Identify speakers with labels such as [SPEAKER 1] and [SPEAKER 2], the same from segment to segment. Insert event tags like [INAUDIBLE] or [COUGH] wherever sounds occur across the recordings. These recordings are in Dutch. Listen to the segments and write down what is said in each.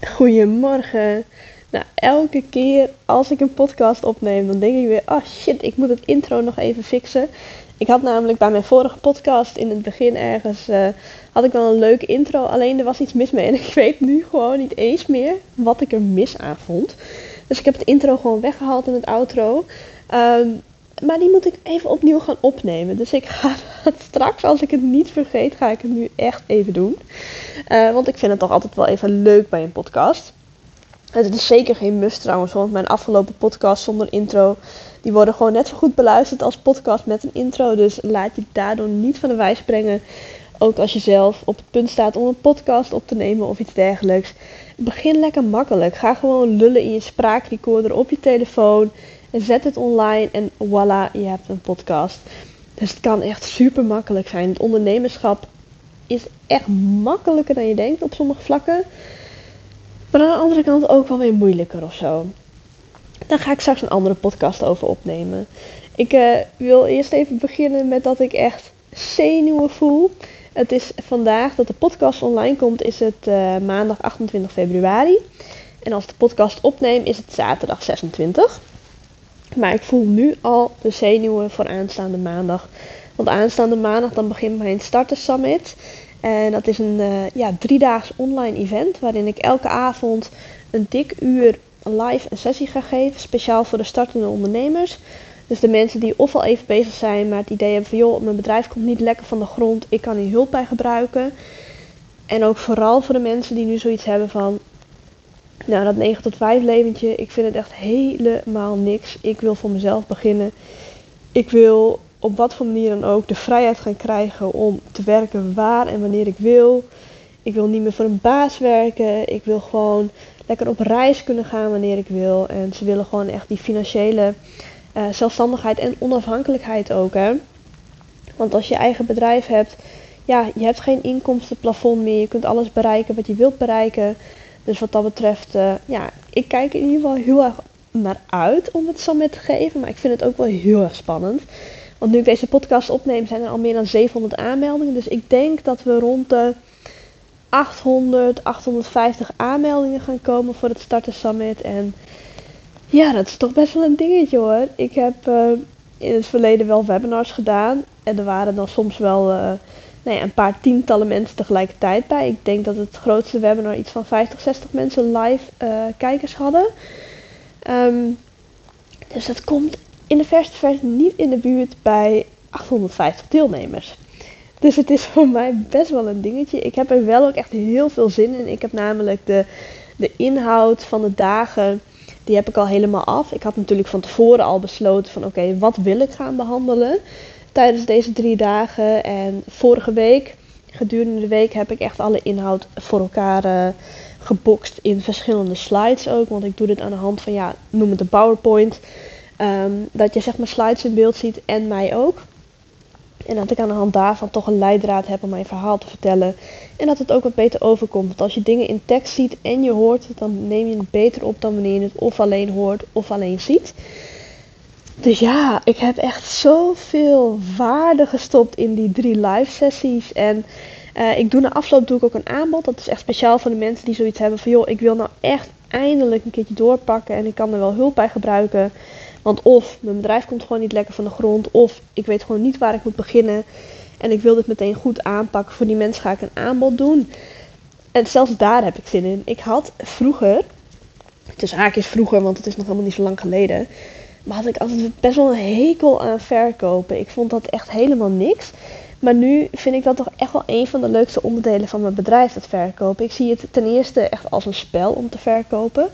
[SPEAKER 1] Goedemorgen. Nou, elke keer als ik een podcast opneem, dan denk ik weer: oh shit, ik moet het intro nog even fixen. Ik had namelijk bij mijn vorige podcast in het begin ergens uh, had ik wel een leuke intro, alleen er was iets mis mee en [LAUGHS] ik weet nu gewoon niet eens meer wat ik er mis aan vond. Dus ik heb het intro gewoon weggehaald in het outro. Um, maar die moet ik even opnieuw gaan opnemen. Dus ik ga het [LAUGHS] straks, als ik het niet vergeet, ga ik het nu echt even doen. Uh, want ik vind het toch altijd wel even leuk bij een podcast. Het is zeker geen must trouwens, want mijn afgelopen podcast zonder intro, die worden gewoon net zo goed beluisterd als podcast met een intro. Dus laat je daardoor niet van de wijs brengen. Ook als je zelf op het punt staat om een podcast op te nemen of iets dergelijks. Begin lekker makkelijk. Ga gewoon lullen in je spraakrecorder op je telefoon. Zet het online en voilà, je hebt een podcast. Dus het kan echt super makkelijk zijn. Het ondernemerschap is echt makkelijker dan je denkt op sommige vlakken. Maar aan de andere kant ook wel weer moeilijker of zo. Daar ga ik straks een andere podcast over opnemen. Ik uh, wil eerst even beginnen met dat ik echt zenuwen voel. Het is vandaag dat de podcast online komt, is het uh, maandag 28 februari. En als de podcast opneem, is het zaterdag 26. Maar ik voel nu al de zenuwen voor aanstaande maandag. Want aanstaande maandag dan begint mijn Starter Summit. En dat is een uh, ja, driedaags online event waarin ik elke avond een dik uur live een sessie ga geven. Speciaal voor de startende ondernemers. Dus de mensen die of al even bezig zijn, maar het idee hebben van joh, mijn bedrijf komt niet lekker van de grond, ik kan hier hulp bij gebruiken. En ook vooral voor de mensen die nu zoiets hebben van nou, dat 9 tot 5 leventje, ik vind het echt helemaal niks. Ik wil voor mezelf beginnen. Ik wil op wat voor manier dan ook de vrijheid gaan krijgen om te werken waar en wanneer ik wil. Ik wil niet meer voor een baas werken. Ik wil gewoon lekker op reis kunnen gaan wanneer ik wil. En ze willen gewoon echt die financiële uh, zelfstandigheid en onafhankelijkheid ook. Hè? Want als je eigen bedrijf hebt, ja, je hebt geen inkomstenplafond meer. Je kunt alles bereiken wat je wilt bereiken. Dus wat dat betreft, uh, ja, ik kijk in ieder geval heel erg naar uit om het summit te geven. Maar ik vind het ook wel heel erg spannend. Want nu ik deze podcast opneem, zijn er al meer dan 700 aanmeldingen. Dus ik denk dat we rond de 800, 850 aanmeldingen gaan komen voor het Starter Summit. En ja, dat is toch best wel een dingetje hoor. Ik heb uh, in het verleden wel webinars gedaan. En er waren dan soms wel uh, nee, een paar tientallen mensen tegelijkertijd bij. Ik denk dat het grootste webinar iets van 50, 60 mensen live uh, kijkers hadden. Um, dus dat komt in de verste versie niet in de buurt bij 850 deelnemers. Dus het is voor mij best wel een dingetje. Ik heb er wel ook echt heel veel zin in. Ik heb namelijk de, de inhoud van de dagen, die heb ik al helemaal af. Ik had natuurlijk van tevoren al besloten van oké, wat wil ik gaan behandelen tijdens deze drie dagen. En vorige week, gedurende de week, heb ik echt alle inhoud voor elkaar uh, gebokst in verschillende slides ook. Want ik doe dit aan de hand van, ja, noem het een PowerPoint. Um, dat je zeg maar slides in beeld ziet en mij ook. En dat ik aan de hand daarvan toch een leidraad heb om mijn verhaal te vertellen. En dat het ook wat beter overkomt. Want als je dingen in tekst ziet en je hoort het, dan neem je het beter op dan wanneer je het of alleen hoort of alleen ziet. Dus ja, ik heb echt zoveel waarde gestopt in die drie live sessies. En uh, ik doe na afloop doe ik ook een aanbod. Dat is echt speciaal voor de mensen die zoiets hebben van joh, ik wil nou echt eindelijk een keertje doorpakken en ik kan er wel hulp bij gebruiken. Want of mijn bedrijf komt gewoon niet lekker van de grond, of ik weet gewoon niet waar ik moet beginnen. En ik wil dit meteen goed aanpakken. Voor die mensen ga ik een aanbod doen. En zelfs daar heb ik zin in. Ik had vroeger, is haakjes vroeger, want het is nog helemaal niet zo lang geleden. Maar had ik altijd best wel een hekel aan verkopen. Ik vond dat echt helemaal niks. Maar nu vind ik dat toch echt wel een van de leukste onderdelen van mijn bedrijf, het verkopen. Ik zie het ten eerste echt als een spel om te verkopen.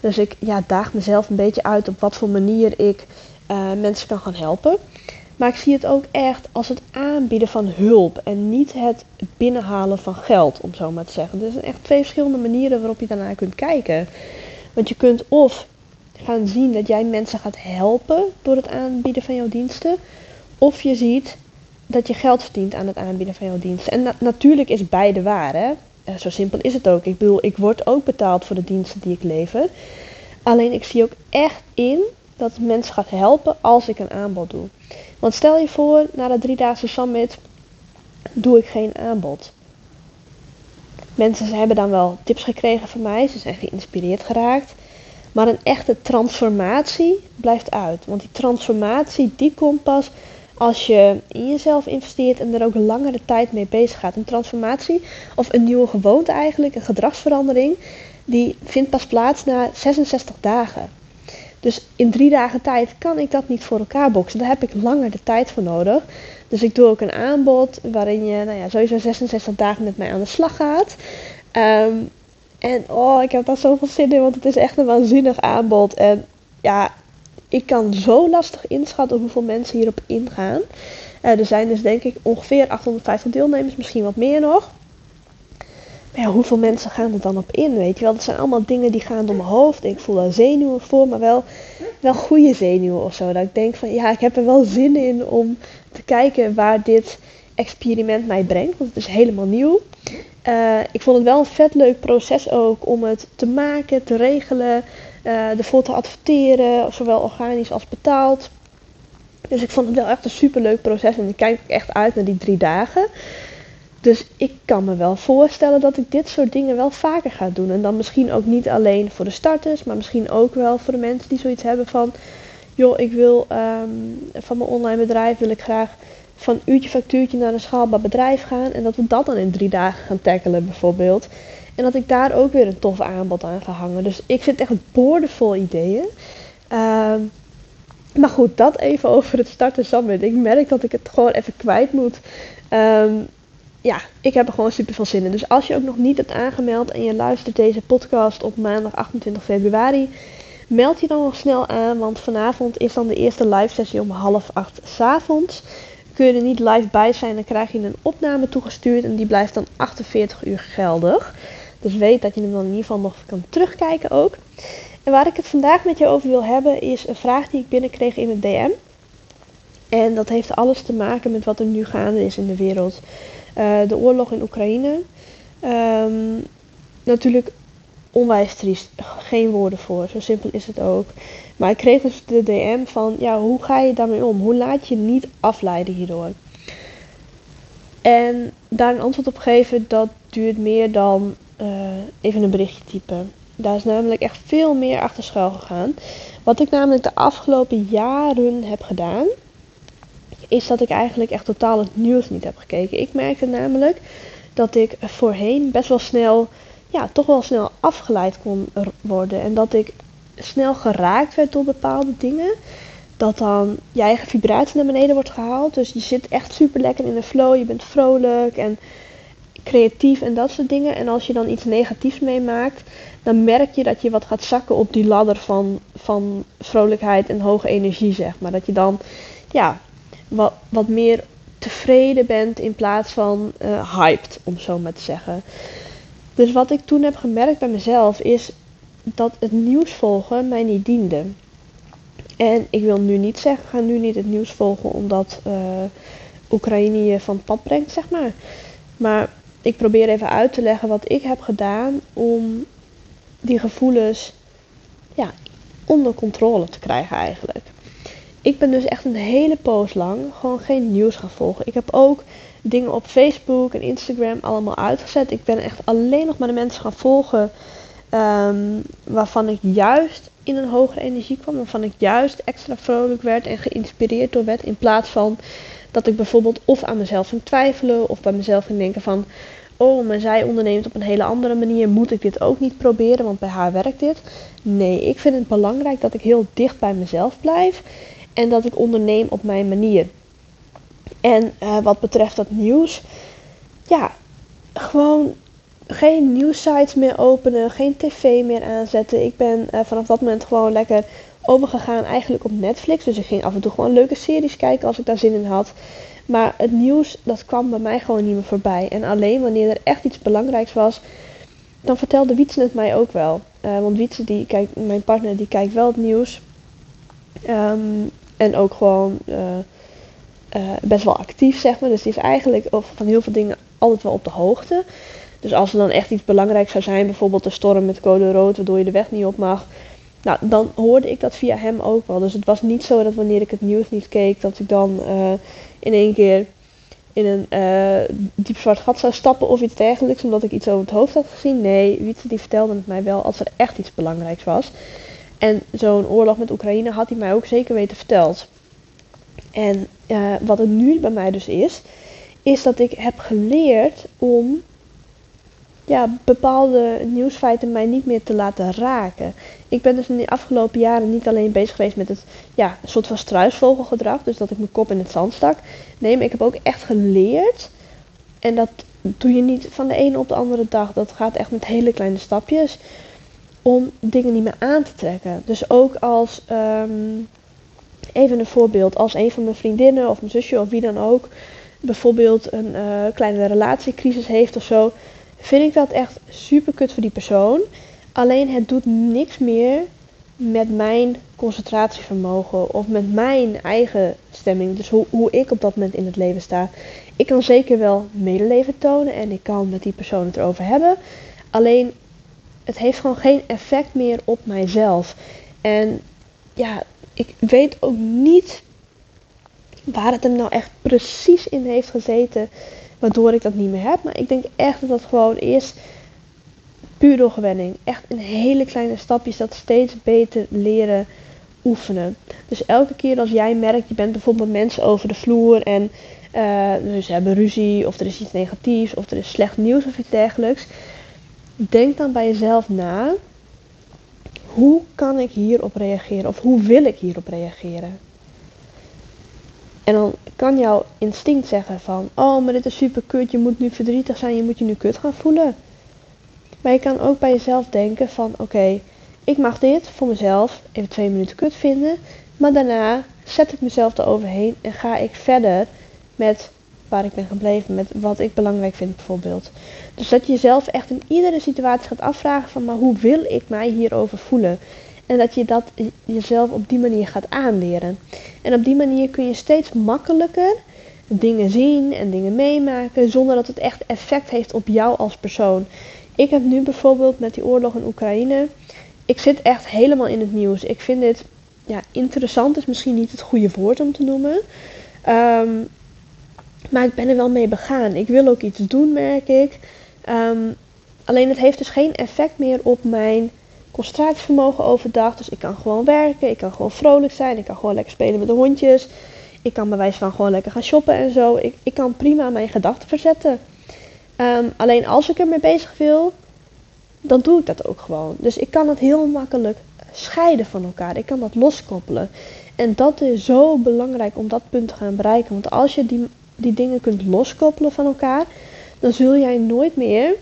[SPEAKER 1] Dus ik ja, daag mezelf een beetje uit op wat voor manier ik uh, mensen kan gaan helpen. Maar ik zie het ook echt als het aanbieden van hulp en niet het binnenhalen van geld, om zo maar te zeggen. Er zijn echt twee verschillende manieren waarop je daarnaar kunt kijken. Want je kunt of gaan zien dat jij mensen gaat helpen door het aanbieden van jouw diensten. Of je ziet dat je geld verdient aan het aanbieden van jouw diensten. En na natuurlijk is beide waar, hè. Uh, zo simpel is het ook. Ik bedoel, ik word ook betaald voor de diensten die ik lever. Alleen ik zie ook echt in dat mensen gaat helpen als ik een aanbod doe. Want stel je voor, na de driedaagse summit doe ik geen aanbod. Mensen hebben dan wel tips gekregen van mij, ze zijn geïnspireerd geraakt. Maar een echte transformatie blijft uit. Want die transformatie die komt pas als je in jezelf investeert en er ook langere tijd mee bezig gaat. Een transformatie of een nieuwe gewoonte eigenlijk, een gedragsverandering, die vindt pas plaats na 66 dagen. Dus in drie dagen tijd kan ik dat niet voor elkaar boksen. Daar heb ik langer de tijd voor nodig. Dus ik doe ook een aanbod waarin je nou ja, sowieso 66 dagen met mij aan de slag gaat. Ehm, en oh, ik heb daar zoveel zin in, want het is echt een waanzinnig aanbod. En ja, ik kan zo lastig inschatten hoeveel mensen hierop ingaan. Uh, er zijn dus denk ik ongeveer 850 deelnemers, misschien wat meer nog. Maar ja, hoeveel mensen gaan er dan op in, weet je wel? Dat zijn allemaal dingen die gaan door mijn hoofd. Ik voel daar zenuwen voor, maar wel, wel goede zenuwen of zo. Dat ik denk van, ja, ik heb er wel zin in om te kijken waar dit experiment mij brengt. Want het is helemaal nieuw. Uh, ik vond het wel een vet leuk proces ook om het te maken, te regelen, uh, ervoor te adverteren, zowel organisch als betaald. Dus ik vond het wel echt een super leuk proces en ik kijk echt uit naar die drie dagen. Dus ik kan me wel voorstellen dat ik dit soort dingen wel vaker ga doen. En dan misschien ook niet alleen voor de starters, maar misschien ook wel voor de mensen die zoiets hebben van: joh, ik wil um, van mijn online bedrijf wil ik graag van uurtje factuurtje naar een schaalbaar bedrijf gaan. En dat we dat dan in drie dagen gaan tackelen bijvoorbeeld. En dat ik daar ook weer een tof aanbod aan ga hangen. Dus ik vind echt boordevol ideeën. Uh, maar goed, dat even [LAUGHS] over het starten summit. Ik merk dat ik het gewoon even kwijt moet. Um, ja, ik heb er gewoon super veel zin in. Dus als je ook nog niet hebt aangemeld en je luistert deze podcast op maandag 28 februari, meld je dan nog snel aan. Want vanavond is dan de eerste live sessie om half acht avonds. Kun je er niet live bij zijn, dan krijg je een opname toegestuurd en die blijft dan 48 uur geldig. Dus weet dat je hem dan in ieder geval nog kan terugkijken ook. En waar ik het vandaag met je over wil hebben is een vraag die ik binnenkreeg in het DM. En dat heeft alles te maken met wat er nu gaande is in de wereld. Uh, de oorlog in Oekraïne. Um, natuurlijk onwijs triest. Geen woorden voor. Zo simpel is het ook. Maar ik kreeg dus de DM van, ja, hoe ga je daarmee om? Hoe laat je niet afleiden hierdoor? En daar een antwoord op geven, dat duurt meer dan uh, even een berichtje typen. Daar is namelijk echt veel meer achter schuil gegaan. Wat ik namelijk de afgelopen jaren heb gedaan, is dat ik eigenlijk echt totaal het nieuws niet heb gekeken. Ik merkte namelijk dat ik voorheen best wel snel, ja, toch wel snel afgeleid kon worden. En dat ik snel geraakt werd door bepaalde dingen. Dat dan je eigen vibratie naar beneden wordt gehaald. Dus je zit echt super lekker in de flow. Je bent vrolijk en creatief en dat soort dingen. En als je dan iets negatiefs meemaakt, dan merk je dat je wat gaat zakken op die ladder van, van vrolijkheid en hoge energie, zeg maar. Dat je dan, ja, wat, wat meer tevreden bent in plaats van uh, hyped, om zo maar te zeggen. Dus wat ik toen heb gemerkt bij mezelf is dat het nieuws volgen mij niet diende. En ik wil nu niet zeggen, ga nu niet het nieuws volgen omdat uh, Oekraïne je van het pad brengt, zeg maar. Maar ik probeer even uit te leggen wat ik heb gedaan om die gevoelens ja, onder controle te krijgen eigenlijk ik ben dus echt een hele poos lang gewoon geen nieuws gaan volgen. Ik heb ook dingen op Facebook en Instagram allemaal uitgezet. Ik ben echt alleen nog maar de mensen gaan volgen um, waarvan ik juist in een hogere energie kwam. Waarvan ik juist extra vrolijk werd en geïnspireerd door werd. In plaats van dat ik bijvoorbeeld of aan mezelf ging twijfelen of bij mezelf ging denken van... Oh, maar zij onderneemt op een hele andere manier. Moet ik dit ook niet proberen? Want bij haar werkt dit. Nee, ik vind het belangrijk dat ik heel dicht bij mezelf blijf. En dat ik onderneem op mijn manier. En uh, wat betreft dat nieuws, ja, gewoon geen nieuwsites meer openen, geen tv meer aanzetten. Ik ben uh, vanaf dat moment gewoon lekker overgegaan eigenlijk op Netflix. Dus ik ging af en toe gewoon leuke series kijken als ik daar zin in had. Maar het nieuws, dat kwam bij mij gewoon niet meer voorbij. En alleen wanneer er echt iets belangrijks was, dan vertelde Wietse het mij ook wel. Uh, want Wietse, die kijkt, mijn partner, die kijkt wel het nieuws. Um, en ook gewoon uh, uh, best wel actief, zeg maar. Dus die is eigenlijk van heel veel dingen altijd wel op de hoogte. Dus als er dan echt iets belangrijks zou zijn, bijvoorbeeld de storm met code rood, waardoor je de weg niet op mag. Nou, dan hoorde ik dat via hem ook wel. Dus het was niet zo dat wanneer ik het nieuws niet keek, dat ik dan uh, in één keer in een uh, diep zwart gat zou stappen of iets dergelijks, omdat ik iets over het hoofd had gezien. Nee, Wietse die vertelde het mij wel als er echt iets belangrijks was. En zo'n oorlog met Oekraïne had hij mij ook zeker weten verteld. En uh, wat het nu bij mij dus is, is dat ik heb geleerd om ja, bepaalde nieuwsfeiten mij niet meer te laten raken. Ik ben dus in de afgelopen jaren niet alleen bezig geweest met het ja, soort van struisvogelgedrag, dus dat ik mijn kop in het zand stak. Nee, maar ik heb ook echt geleerd, en dat doe je niet van de ene op de andere dag, dat gaat echt met hele kleine stapjes, om dingen niet meer aan te trekken. Dus ook als, um, even een voorbeeld, als een van mijn vriendinnen of mijn zusje of wie dan ook bijvoorbeeld een uh, kleine relatiecrisis heeft of zo, vind ik dat echt super kut voor die persoon. Alleen het doet niks meer met mijn concentratievermogen of met mijn eigen stemming. Dus hoe, hoe ik op dat moment in het leven sta. Ik kan zeker wel medeleven tonen en ik kan met die persoon het erover hebben. Alleen het heeft gewoon geen effect meer op mijzelf. En ja, ik weet ook niet waar het hem nou echt precies in heeft gezeten, waardoor ik dat niet meer heb. Maar ik denk echt dat dat gewoon is puur door gewenning. Echt in hele kleine stapjes dat steeds beter leren oefenen. Dus elke keer als jij merkt, je bent bijvoorbeeld mensen over de vloer en dus ze hebben ruzie of er is iets negatiefs of er is slecht nieuws of iets dergelijks. Denk dan bij jezelf na, hoe kan ik hierop reageren of hoe wil ik hierop reageren? En dan kan jouw instinct zeggen van, oh, maar dit is super kut, je moet nu verdrietig zijn, je moet je nu kut gaan voelen. Maar je kan ook bij jezelf denken van, oké, ik mag dit voor mezelf even twee minuten kut vinden, maar daarna zet ik mezelf eroverheen en ga ik verder met waar ik ben gebleven, met wat ik belangrijk vind bijvoorbeeld. Dus dat je jezelf echt in iedere situatie gaat afvragen van, maar hoe wil ik mij hierover voelen? En dat je dat jezelf op die manier gaat aanleren. En op die manier kun je steeds makkelijker dingen zien en dingen meemaken zonder dat het echt effect heeft op jou als persoon. Ik heb nu bijvoorbeeld met die oorlog in Oekraïne. Ik zit echt helemaal in het nieuws. Ik vind dit ja, interessant, is misschien niet het goede woord om te noemen. Ehm, maar ik ben er wel mee begaan. Ik wil ook iets doen, merk ik. Ehm, alleen het heeft dus geen effect meer op mijn concentratievermogen overdag. Dus ik kan gewoon werken, ik kan gewoon vrolijk zijn, ik kan gewoon lekker spelen met de hondjes. Ik kan bij wijze van gewoon lekker gaan shoppen en zo. Ik, ik kan prima mijn gedachten verzetten. Ehm, alleen als ik ermee bezig wil, dan doe ik dat ook gewoon. Dus ik kan het heel makkelijk scheiden van elkaar. Ik kan dat loskoppelen. En dat is zo belangrijk om dat punt te gaan bereiken. Want als je die, die dingen kunt loskoppelen van elkaar, dan zul jij nooit meer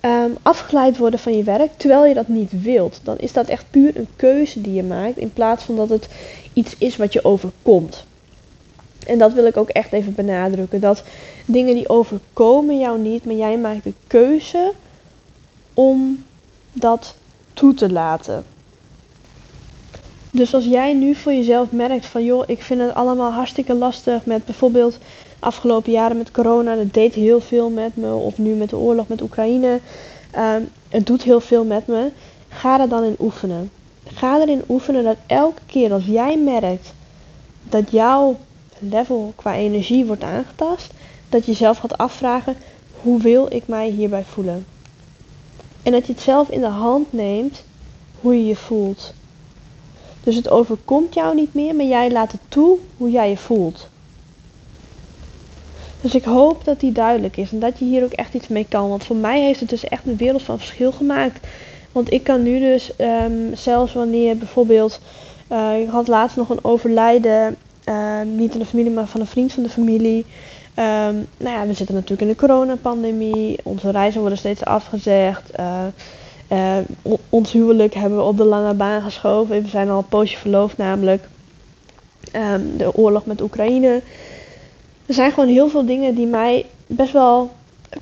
[SPEAKER 1] um, afgeleid worden van je werk terwijl je dat niet wilt. Dan is dat echt puur een keuze die je maakt in plaats van dat het iets is wat je overkomt. En dat wil ik ook echt even benadrukken. Dat dingen die overkomen jou niet, maar jij maakt de keuze om dat toe te laten. Dus als jij nu voor jezelf merkt van joh, ik vind het allemaal hartstikke lastig met bijvoorbeeld afgelopen jaren met corona, dat deed heel veel met me. Of nu met de oorlog met Oekraïne. Um, het doet heel veel met me. Ga er dan in oefenen. Ga erin oefenen dat elke keer als jij merkt dat jouw level qua energie wordt aangetast, dat je zelf gaat afvragen: hoe wil ik mij hierbij voelen? En dat je het zelf in de hand neemt hoe je je voelt. Dus het overkomt jou niet meer, maar jij laat het toe hoe jij je voelt. Dus ik hoop dat die duidelijk is en dat je hier ook echt iets mee kan. Want voor mij heeft het dus echt een wereld van verschil gemaakt. Want ik kan nu dus um, zelfs wanneer bijvoorbeeld. Uh, ik had laatst nog een overlijden. Uh, niet in de familie, maar van een vriend van de familie. Um, nou ja, we zitten natuurlijk in de coronapandemie. Onze reizen worden steeds afgezegd. Uh, ons huwelijk hebben we op de lange baan geschoven. We zijn al een poosje verloofd, namelijk. De oorlog met Oekraïne er zijn gewoon heel veel dingen die mij best wel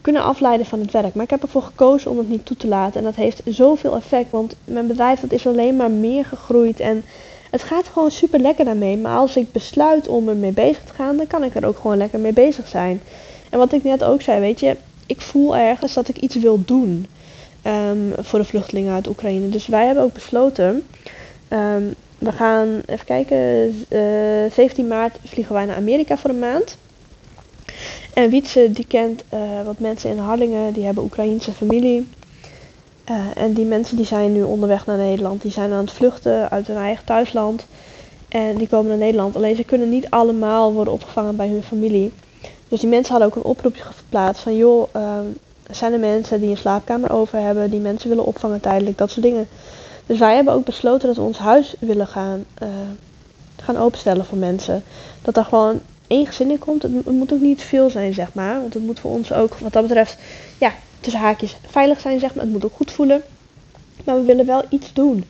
[SPEAKER 1] kunnen afleiden van het werk. Maar ik heb ervoor gekozen om het niet toe te laten. En dat heeft zoveel effect. Want mijn bedrijf dat is alleen maar meer gegroeid. En het gaat gewoon super lekker daarmee. Maar als ik besluit om ermee bezig te gaan, dan kan ik er ook gewoon lekker mee bezig zijn. En wat ik net ook zei, weet je, ik voel ergens dat ik iets wil doen. Ehm, voor de vluchtelingen uit Oekraïne. Dus wij hebben ook besloten. Um, we gaan even kijken. Uh, eh, 17 maart vliegen wij naar Amerika voor een maand. En Wietse die kent uh, wat mensen in Harlingen, die hebben Oekraïense familie. Uh, en die mensen die zijn nu onderweg naar Nederland. Die zijn aan het vluchten uit hun eigen thuisland. En die komen naar Nederland. Alleen ze kunnen niet allemaal worden opgevangen bij hun familie. Dus die mensen hadden ook een oproepje geplaatst van joh, uh, zijn er mensen die een slaapkamer over hebben, die mensen willen opvangen tijdelijk, dat soort dingen. Dus wij hebben ook besloten dat we ons huis willen gaan, uh, gaan openstellen voor mensen. Dat er gewoon één gezin in komt. Het, moet ook niet veel zijn, zeg maar. Want het moet voor ons ook, wat dat betreft, ja, tussen haakjes veilig zijn, zeg maar. Het moet ook goed voelen. Maar we willen wel iets doen.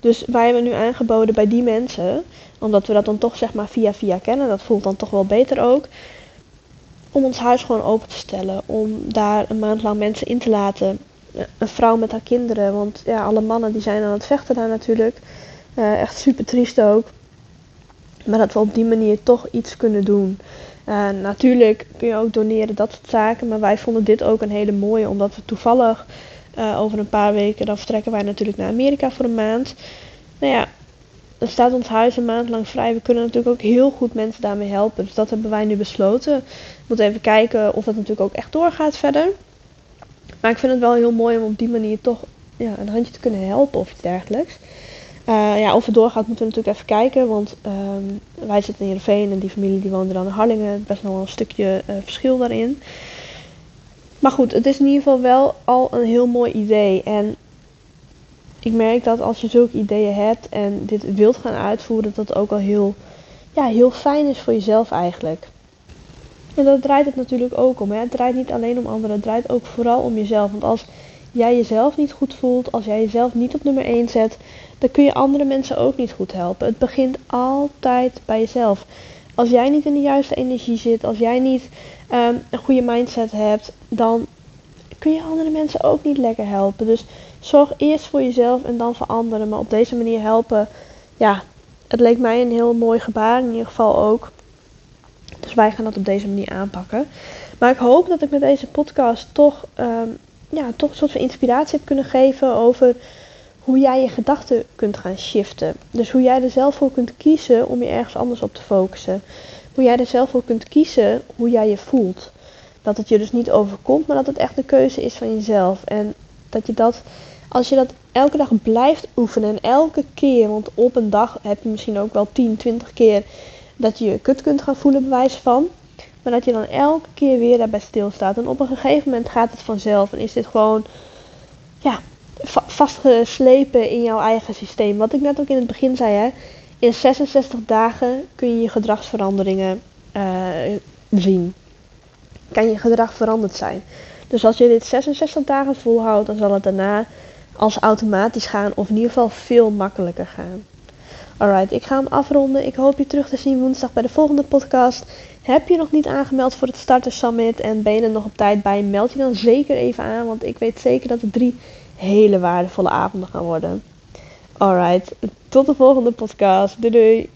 [SPEAKER 1] Dus wij hebben nu aangeboden bij die mensen, omdat we dat dan toch zeg maar via via kennen, dat voelt dan toch wel beter ook, om ons huis gewoon open te stellen. Om daar een maand lang mensen in te laten. Een vrouw met haar kinderen, want ja, alle mannen die zijn aan het vechten daar natuurlijk. Uh, echt super triest ook. Maar dat we op die manier toch iets kunnen doen. Uh, natuurlijk kun je ook doneren, dat soort zaken. Maar wij vonden dit ook een hele mooie, omdat we toevallig uh, over een paar weken, dan vertrekken wij natuurlijk naar Amerika voor een maand. Nou ja, dan staat ons huis een maand lang vrij. We kunnen natuurlijk ook heel goed mensen daarmee helpen. Dus dat hebben wij nu besloten. We moeten even kijken of dat natuurlijk ook echt doorgaat verder. Maar ik vind het wel heel mooi om op die manier toch ja, een handje te kunnen helpen of iets dergelijks. Uh, ja, of het doorgaat moeten we natuurlijk even kijken. Want um, wij zitten in Heerenveen en die familie die woonde dan in Harlingen. Best nog wel een stukje uh, verschil daarin. Maar goed, het is in ieder geval wel al een heel mooi idee. En ik merk dat als je zulke ideeën hebt en dit wilt gaan uitvoeren, dat het ook al heel, ja, heel fijn is voor jezelf eigenlijk. En dat draait het natuurlijk ook om. Hè? Het draait niet alleen om anderen, het draait ook vooral om jezelf. Want als jij jezelf niet goed voelt, als jij jezelf niet op nummer 1 zet, dan kun je andere mensen ook niet goed helpen. Het begint altijd bij jezelf. Als jij niet in de juiste energie zit, als jij niet um, een goede mindset hebt, dan kun je andere mensen ook niet lekker helpen. Dus zorg eerst voor jezelf en dan voor anderen. Maar op deze manier helpen, ja, het leek mij een heel mooi gebaar in ieder geval ook. Dus wij gaan dat op deze manier aanpakken. Maar ik hoop dat ik met deze podcast toch, um, ja, toch een soort van inspiratie heb kunnen geven over hoe jij je gedachten kunt gaan shiften. Dus hoe jij er zelf voor kunt kiezen om je ergens anders op te focussen. Hoe jij er zelf voor kunt kiezen hoe jij je voelt. Dat het je dus niet overkomt, maar dat het echt een keuze is van jezelf. En dat je dat, als je dat elke dag blijft oefenen en elke keer, want op een dag heb je misschien ook wel 10, 20 keer dat je je kut kunt gaan voelen, bewijs van. Maar dat je dan elke keer weer daarbij stilstaat. En op een gegeven moment gaat het vanzelf. En is dit gewoon, ja, vastgeslepen in jouw eigen systeem. Wat ik net ook in het begin zei, hè. In 66 dagen kun je je gedragsveranderingen uh, zien. Kan je gedrag veranderd zijn. Dus als je dit 66 dagen volhoudt, dan zal het daarna als automatisch gaan. Of in ieder geval veel makkelijker gaan. Alright, ik ga hem afronden. Ik hoop je terug te zien woensdag bij de volgende podcast. Heb je nog niet aangemeld voor het Starter Summit en ben je er nog op tijd bij, meld je dan zeker even aan. Want ik weet zeker dat het drie hele waardevolle avonden gaan worden. Alright, tot de volgende podcast. Doei doei!